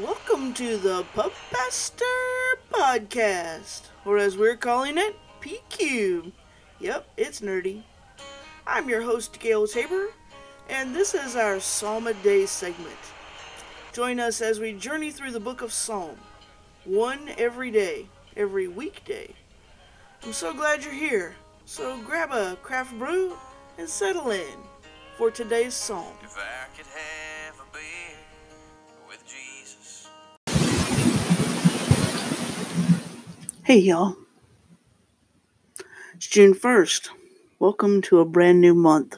Welcome to the Pub Pastor Podcast, or as we're calling it, PQ. Yep, it's nerdy. I'm your host, Gail Tabor, and this is our Psalm a Day segment. Join us as we journey through the book of Psalm, one every day, every weekday. I'm so glad you're here, so grab a craft brew and settle in for today's psalm. Hey, y'all. It's June 1st. Welcome to a brand new month.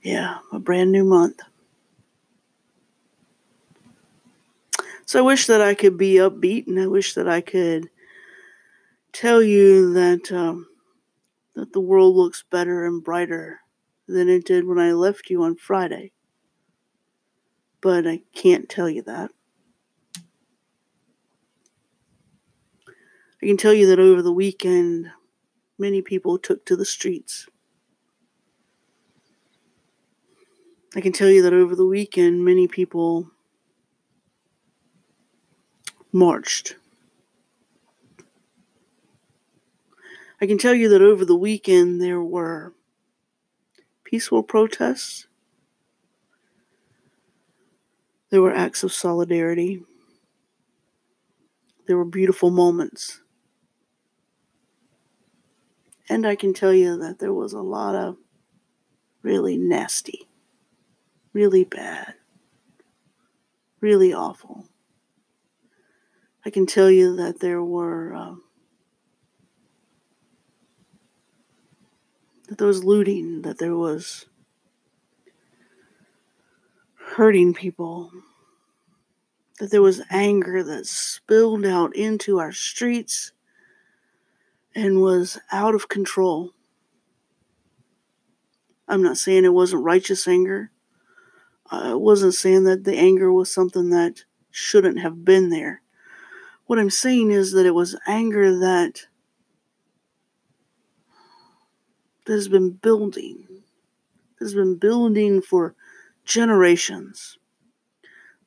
Yeah, a brand new month. So I wish that I could be upbeat and I wish that I could tell you that um, that the world looks better and brighter than it did when I left you on Friday. But I can't tell you that. I can tell you that over the weekend, many people took to the streets. I can tell you that over the weekend, many people marched. I can tell you that over the weekend there were peaceful protests, there were acts of solidarity, there were beautiful moments. And I can tell you that there was a lot of really nasty, really bad, really awful. I can tell you that there were um, that there was looting, that there was hurting people, that there was anger that spilled out into our streets and was out of control. I'm not saying it wasn't righteous anger. Uh, I wasn't saying that the anger was something that shouldn't have been there. What I'm saying is that it was anger that that has been building, has been building for generations.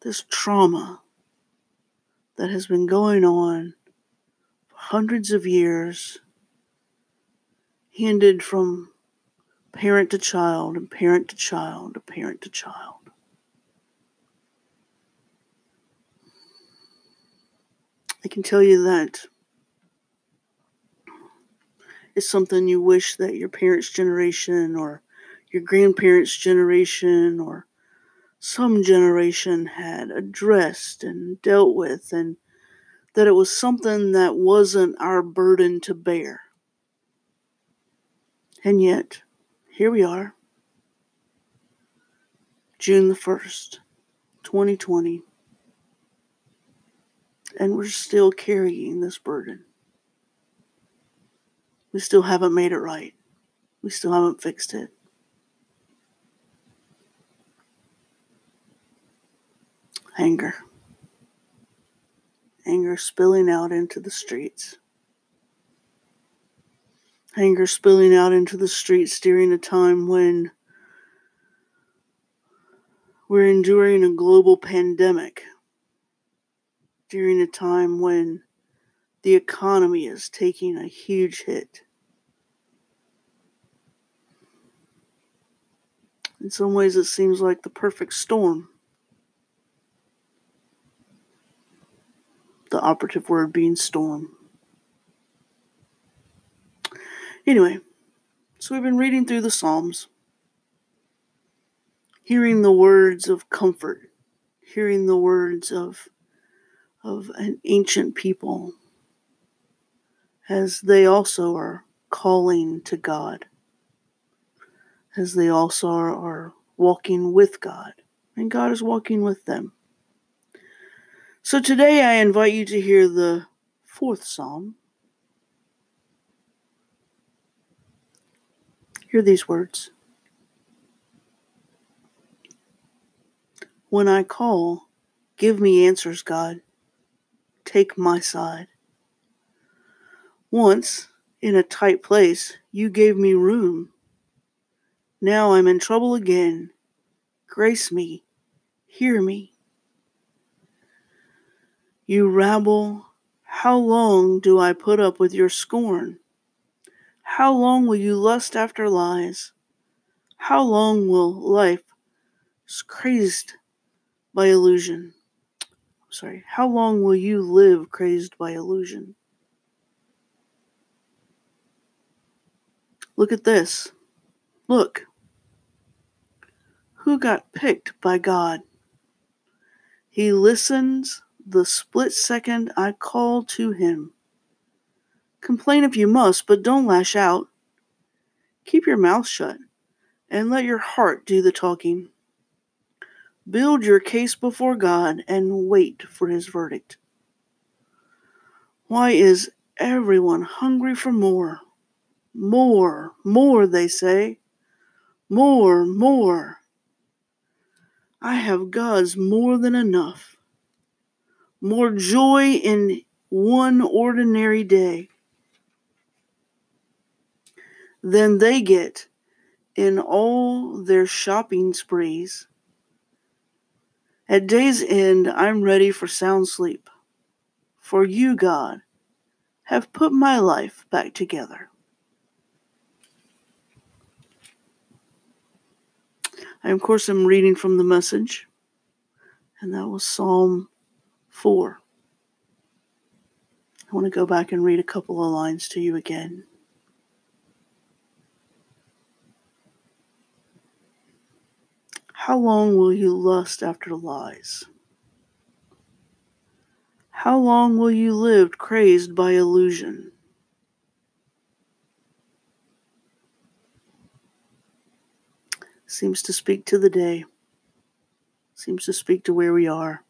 This trauma that has been going on hundreds of years, handed from parent to child and parent to child to parent to child. I can tell you that it's something you wish that your parents' generation or your grandparents' generation or some generation had addressed and dealt with, and that it was something that wasn't our burden to bear. And yet, here we are, June the 1st, 2020, and we're still carrying this burden. We still haven't made it right. We still haven't fixed it. Anger. Anger spilling out into the streets. Anger spilling out into the streets during a time when we're enduring a global pandemic. During a time when the economy is taking a huge hit. In some ways, it seems like the perfect storm. Operative word being storm. Anyway, so we've been reading through the Psalms, hearing the words of comfort, hearing the words of, of an ancient people as they also are calling to God as they also are, are walking with God, and God is walking with them. So today I invite you to hear the fourth psalm. Hear these words When I call, give me answers, God. Take my side. Once, in a tight place, you gave me room now I'm in trouble again. Grace me, hear me. You rabble, how long do I put up with your scorn? How long will you lust after lies? How long will life, crazed by illusion? sorry, how long will you live crazed by illusion? Look at this. Look. Who got picked by God? He listens the split second I call to him. Complain if you must, but don't lash out. Keep your mouth shut and let your heart do the talking. Build your case before God and wait for his verdict. Why is everyone hungry for more? More, more, they say. More, more. I have God's more than enough. More joy in one ordinary day than they get in all their shopping sprees. At day's end, I'm ready for sound sleep. For you, God, have put my life back together. I, of course, am reading from the message, and that was Psalm 4. I want to go back and read a couple of lines to you again. How long will you lust after lies? How long will you live crazed by illusion? Seems to speak to the day, seems to speak to where we are.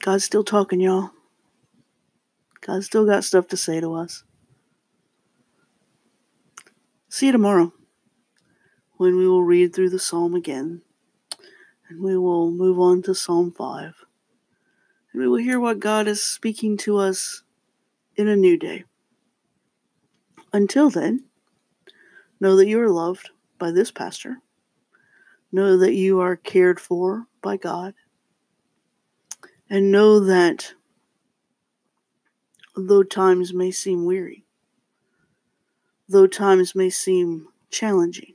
God's still talking, y'all. God's still got stuff to say to us. See you tomorrow when we will read through the psalm again and we will move on to Psalm 5 and we will hear what God is speaking to us in a new day. Until then, know that you are loved by this pastor, know that you are cared for by God, and know that though times may seem weary, though times may seem challenging,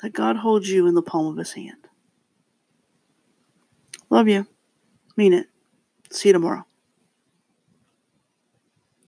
that God holds you in the palm of his hand. Love you. Mean it. See you tomorrow.